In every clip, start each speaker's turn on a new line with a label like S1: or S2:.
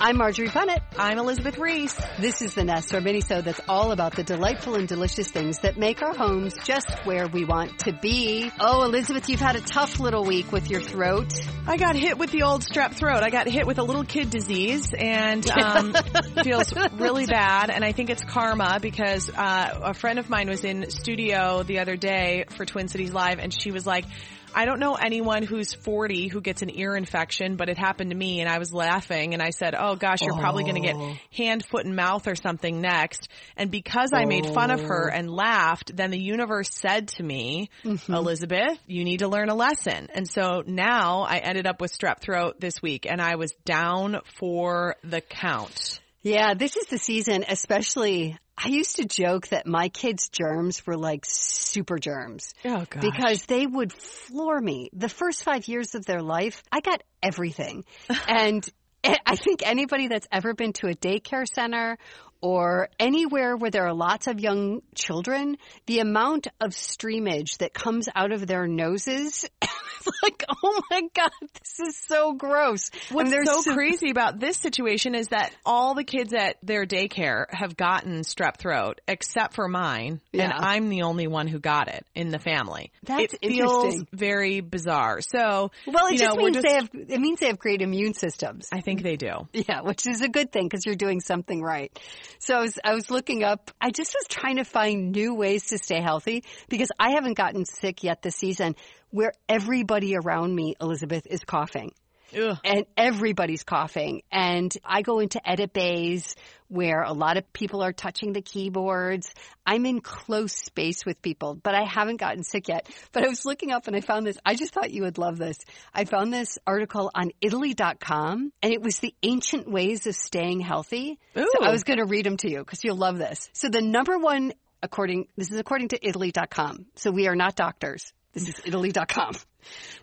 S1: I'm Marjorie Punnett.
S2: I'm Elizabeth Ries.
S1: This is the Nest, our mini-show that's all about the delightful and delicious things that make our homes just where we want to be. Oh, Elizabeth, you've had a tough little week with your throat.
S2: I got hit with the old strep throat. I got hit with a little kid disease and um, feels really bad. And I think it's karma because uh, a friend of mine was in studio the other day for Twin Cities Live and she was like, I don't know anyone who's 40 who gets an ear infection, but it happened to me and I was laughing and I said, oh gosh, you're oh. probably going to get hand, foot and mouth or something next. And because I made fun of her and laughed, then the universe said to me, mm-hmm. Elizabeth, you need to learn a lesson. And so now I ended up with strep throat this week and I was down for the count.
S1: Yeah, this is the season, especially I used to joke that my kids' germs were like super germs.
S2: Oh.
S1: Because they would floor me. The first five years of their life, I got everything. and I think anybody that's ever been to a daycare center or anywhere where there are lots of young children, the amount of streamage that comes out of their noses, like, oh my God, this is so gross.
S2: What's so, so crazy about this situation is that all the kids at their daycare have gotten strep throat except for mine. Yeah. And I'm the only one who got it in the family.
S1: That's
S2: it feels very bizarre. So,
S1: well, it just
S2: know,
S1: means
S2: just,
S1: they have, it means they have great immune systems.
S2: I think they do.
S1: Yeah, which is a good thing because you're doing something right. So I was, I was looking up, I just was trying to find new ways to stay healthy because I haven't gotten sick yet this season where everybody around me, Elizabeth, is coughing. Ugh. And everybody's coughing. And I go into edit bays where a lot of people are touching the keyboards. I'm in close space with people, but I haven't gotten sick yet. But I was looking up and I found this. I just thought you would love this. I found this article on Italy.com and it was the ancient ways of staying healthy.
S2: Ooh.
S1: So I was going to read them to you because you'll love this. So the number one according, this is according to Italy.com. So we are not doctors. This is Italy.com.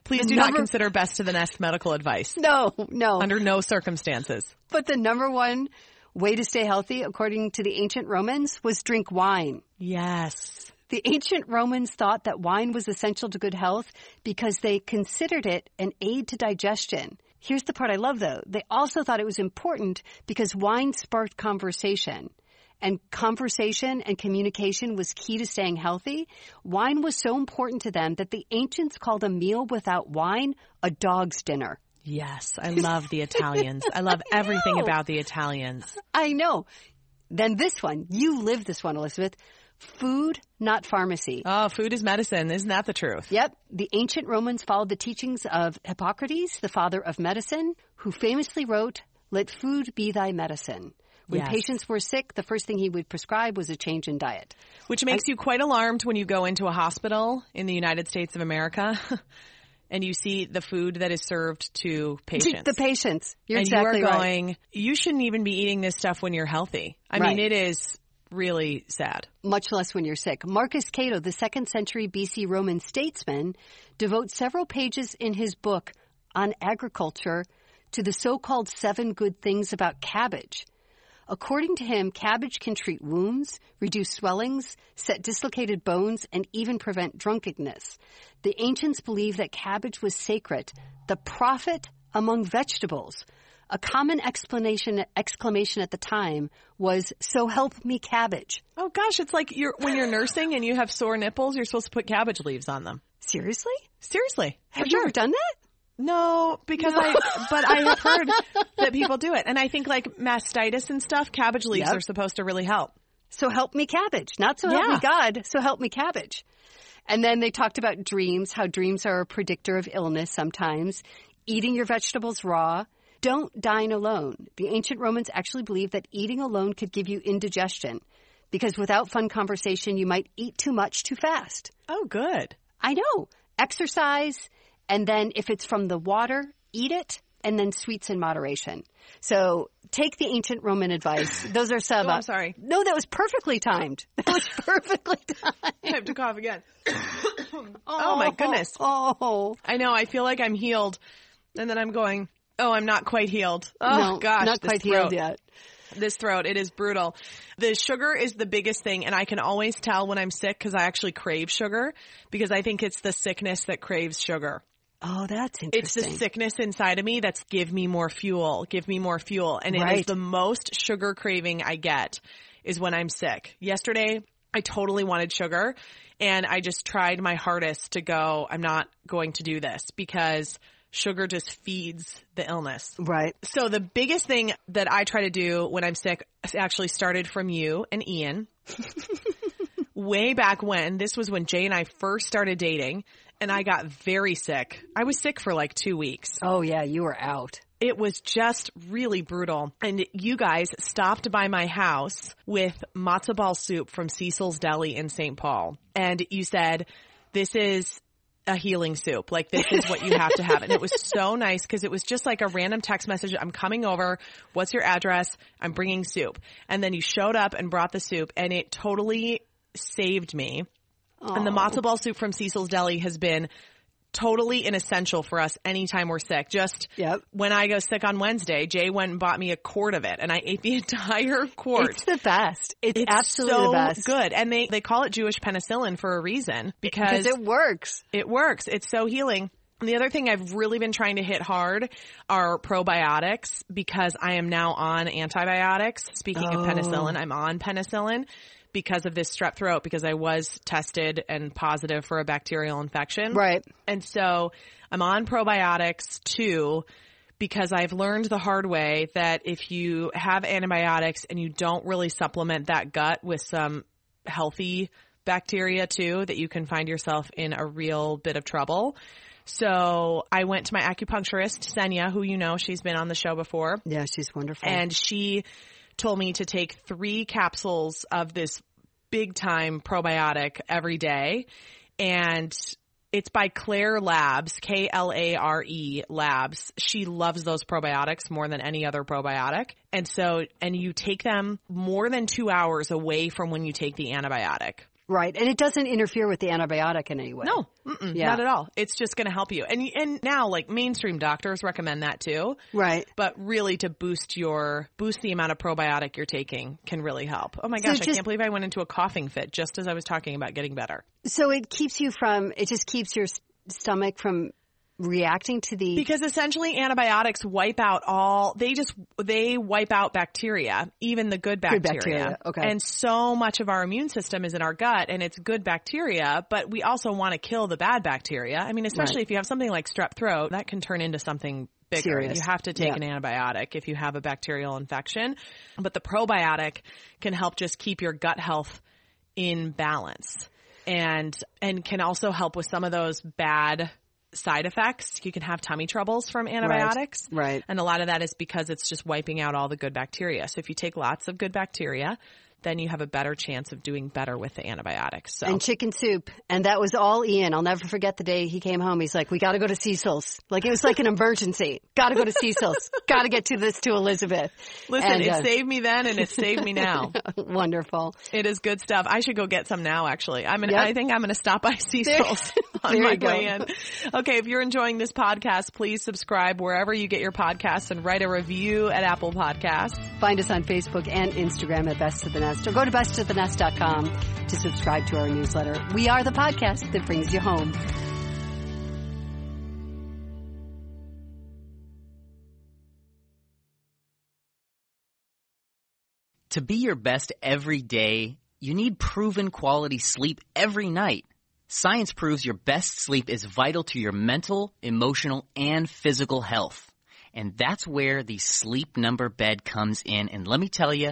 S2: Please the do number, not consider best to the nest medical advice.
S1: No, no.
S2: Under no circumstances.
S1: But the number one way to stay healthy, according to the ancient Romans, was drink wine.
S2: Yes.
S1: The ancient Romans thought that wine was essential to good health because they considered it an aid to digestion. Here's the part I love though. They also thought it was important because wine sparked conversation and conversation and communication was key to staying healthy, wine was so important to them that the ancients called a meal without wine a dog's dinner.
S2: Yes, I love the Italians. I love everything about the Italians.
S1: I know. Then this one, you live this one, Elizabeth. Food, not pharmacy.
S2: Oh, food is medicine. Isn't that the truth?
S1: Yep. The ancient Romans followed the teachings of Hippocrates, the father of medicine, who famously wrote, Let food be thy medicine. When yes. patients were sick, the first thing he would prescribe was a change in diet.
S2: Which makes I, you quite alarmed when you go into a hospital in the United States of America. and you see the food that is served to patients.
S1: The patients. You're
S2: and
S1: exactly
S2: you are going,
S1: right.
S2: you shouldn't even be eating this stuff when you're healthy. I
S1: right.
S2: mean, it is really sad.
S1: Much less when you're sick. Marcus Cato, the second century BC Roman statesman, devotes several pages in his book on agriculture to the so-called seven good things about cabbage. According to him, cabbage can treat wounds, reduce swellings, set dislocated bones, and even prevent drunkenness. The ancients believed that cabbage was sacred, the prophet among vegetables. A common explanation exclamation at the time was "So help me, cabbage."
S2: Oh gosh, it's like you're when you're nursing and you have sore nipples, you're supposed to put cabbage leaves on them.
S1: Seriously?
S2: Seriously?
S1: Have you ever done that?
S2: No, because no. I, but I have heard that people do it. And I think like mastitis and stuff, cabbage leaves yep. are supposed to really help.
S1: So help me cabbage, not so help yeah. me God, so help me cabbage. And then they talked about dreams, how dreams are a predictor of illness sometimes. Eating your vegetables raw. Don't dine alone. The ancient Romans actually believed that eating alone could give you indigestion. because without fun conversation, you might eat too much too fast.
S2: Oh, good.
S1: I know. Exercise, and then if it's from the water, eat it, and then sweets in moderation. So take the ancient Roman advice. Those are some.
S2: Oh, I'm sorry.
S1: No, that was perfectly timed. That was perfectly timed.
S2: I have to cough again. oh my goodness.
S1: Oh, oh, oh,
S2: I know. I feel like I'm healed, and then I'm going. Oh, I'm not quite healed. Oh
S1: no,
S2: gosh,
S1: not quite
S2: throat.
S1: healed yet.
S2: This throat, it is brutal. The sugar is the biggest thing, and I can always tell when I'm sick because I actually crave sugar because I think it's the sickness that craves sugar.
S1: Oh, that's interesting.
S2: It's the sickness inside of me that's give me more fuel, give me more fuel. And it is
S1: Right.
S2: the most sugar craving I get is when I'm sick. Yesterday, I totally wanted sugar and I just tried my hardest to go, I'm not going to do this because sugar just feeds the illness.
S1: right.
S2: So the biggest thing that I try to do when I'm sick actually started from you and Ian. Way back when, this was when Jay and I first started dating and I got very sick. I was sick for like two weeks.
S1: Oh yeah, you were out.
S2: It was just really brutal. And you guys stopped by my house with matzo ball soup from Cecil's Deli in St. Paul. And you said, this is a healing soup. Like this is what you have to have. And it was so nice because it was just like a random text message. I'm coming over. What's your address? I'm bringing soup. And then you showed up and brought the soup and it totally saved me. And the matzo ball soup from Cecil's Deli has been totally an essential for us anytime we're sick. Just
S1: Yep.
S2: when I go sick on Wednesday, Jay went and bought me a quart of it and I ate the entire quart.
S1: It's the best. It's,
S2: It's
S1: absolutely
S2: so
S1: the best.
S2: good. And they, they call it Jewish penicillin for a reason because
S1: Because it works.
S2: it works. It's so healing. And the other thing I've really been trying to hit hard are probiotics because I am now on antibiotics. Speaking of penicillin, oh. I'm on penicillin because of this strep throat because I was tested and positive for a bacterial infection.
S1: Right.
S2: And so I'm on probiotics too because I've learned the hard way that if you have antibiotics and you don't really supplement that gut with some healthy bacteria too, that you can find yourself in a real bit of trouble. So I went to my acupuncturist, Senya, who you know, she's been on the show before
S1: Yeah, she's wonderful.
S2: and she told me to take three capsules of this big time probiotic every day. And it's by Klaire Labs, K L A R E Labs. She loves those probiotics more than any other probiotic. And so, and you take them more than two hours away from when you take the antibiotic.
S1: Right. And it doesn't interfere with the antibiotic in any way.
S2: No,
S1: Yeah.
S2: not at all. It's just going to help you. And and now, like mainstream doctors recommend that too.
S1: Right.
S2: but really to boost your boost the amount of probiotic you're taking can really help. Oh my
S1: So
S2: gosh, I can't believe I went into a coughing fit just as I was talking about getting better.
S1: So it keeps you from, it just keeps your stomach from reacting to the,
S2: Because essentially antibiotics wipe out all they just they wipe out bacteria, even the good
S1: Good
S2: bacteria.
S1: bacteria, okay.
S2: And so much of our immune system is in our gut and it's good bacteria, but we also want to kill the bad bacteria. I mean, especially
S1: Right.
S2: if you have something like strep throat, that can turn into something bigger.
S1: Serious.
S2: You have to take
S1: Yeah.
S2: an antibiotic if you have a bacterial infection. But the probiotic can help just keep your gut health in balance and and can also help with some of those bad side effects. You can have tummy troubles from antibiotics.
S1: Right.
S2: And a lot of that is because it's just wiping out all the good bacteria. So if you take lots of good bacteria, then you have a better chance of doing better with the antibiotics. So
S1: and chicken soup. And that was all Ian. I'll never forget the day he came home. He's like, we got to go to Cecil's. Like it was like an emergency. got to go to Cecil's. got to get to this to Elizabeth.
S2: listen,
S1: And,
S2: it
S1: uh,
S2: saved me then and it saved me now.
S1: Wonderful.
S2: It is good stuff. I should go get some now. Actually, I'm. Gonna,
S1: Yep.
S2: I think I'm going to stop by Cecil's on my way in. Okay, if you're enjoying this podcast, please subscribe wherever you get your podcasts and write a review at Apple Podcasts.
S1: Find us on Facebook and Instagram at Best of the Nest or go to bestofthenest.com to subscribe to our newsletter. We are the podcast that brings you home.
S3: To be your best every day, you need proven quality sleep every night. Science proves your best sleep is vital to your mental, emotional, and physical health. And that's where the sleep number bed comes in. And let me tell you,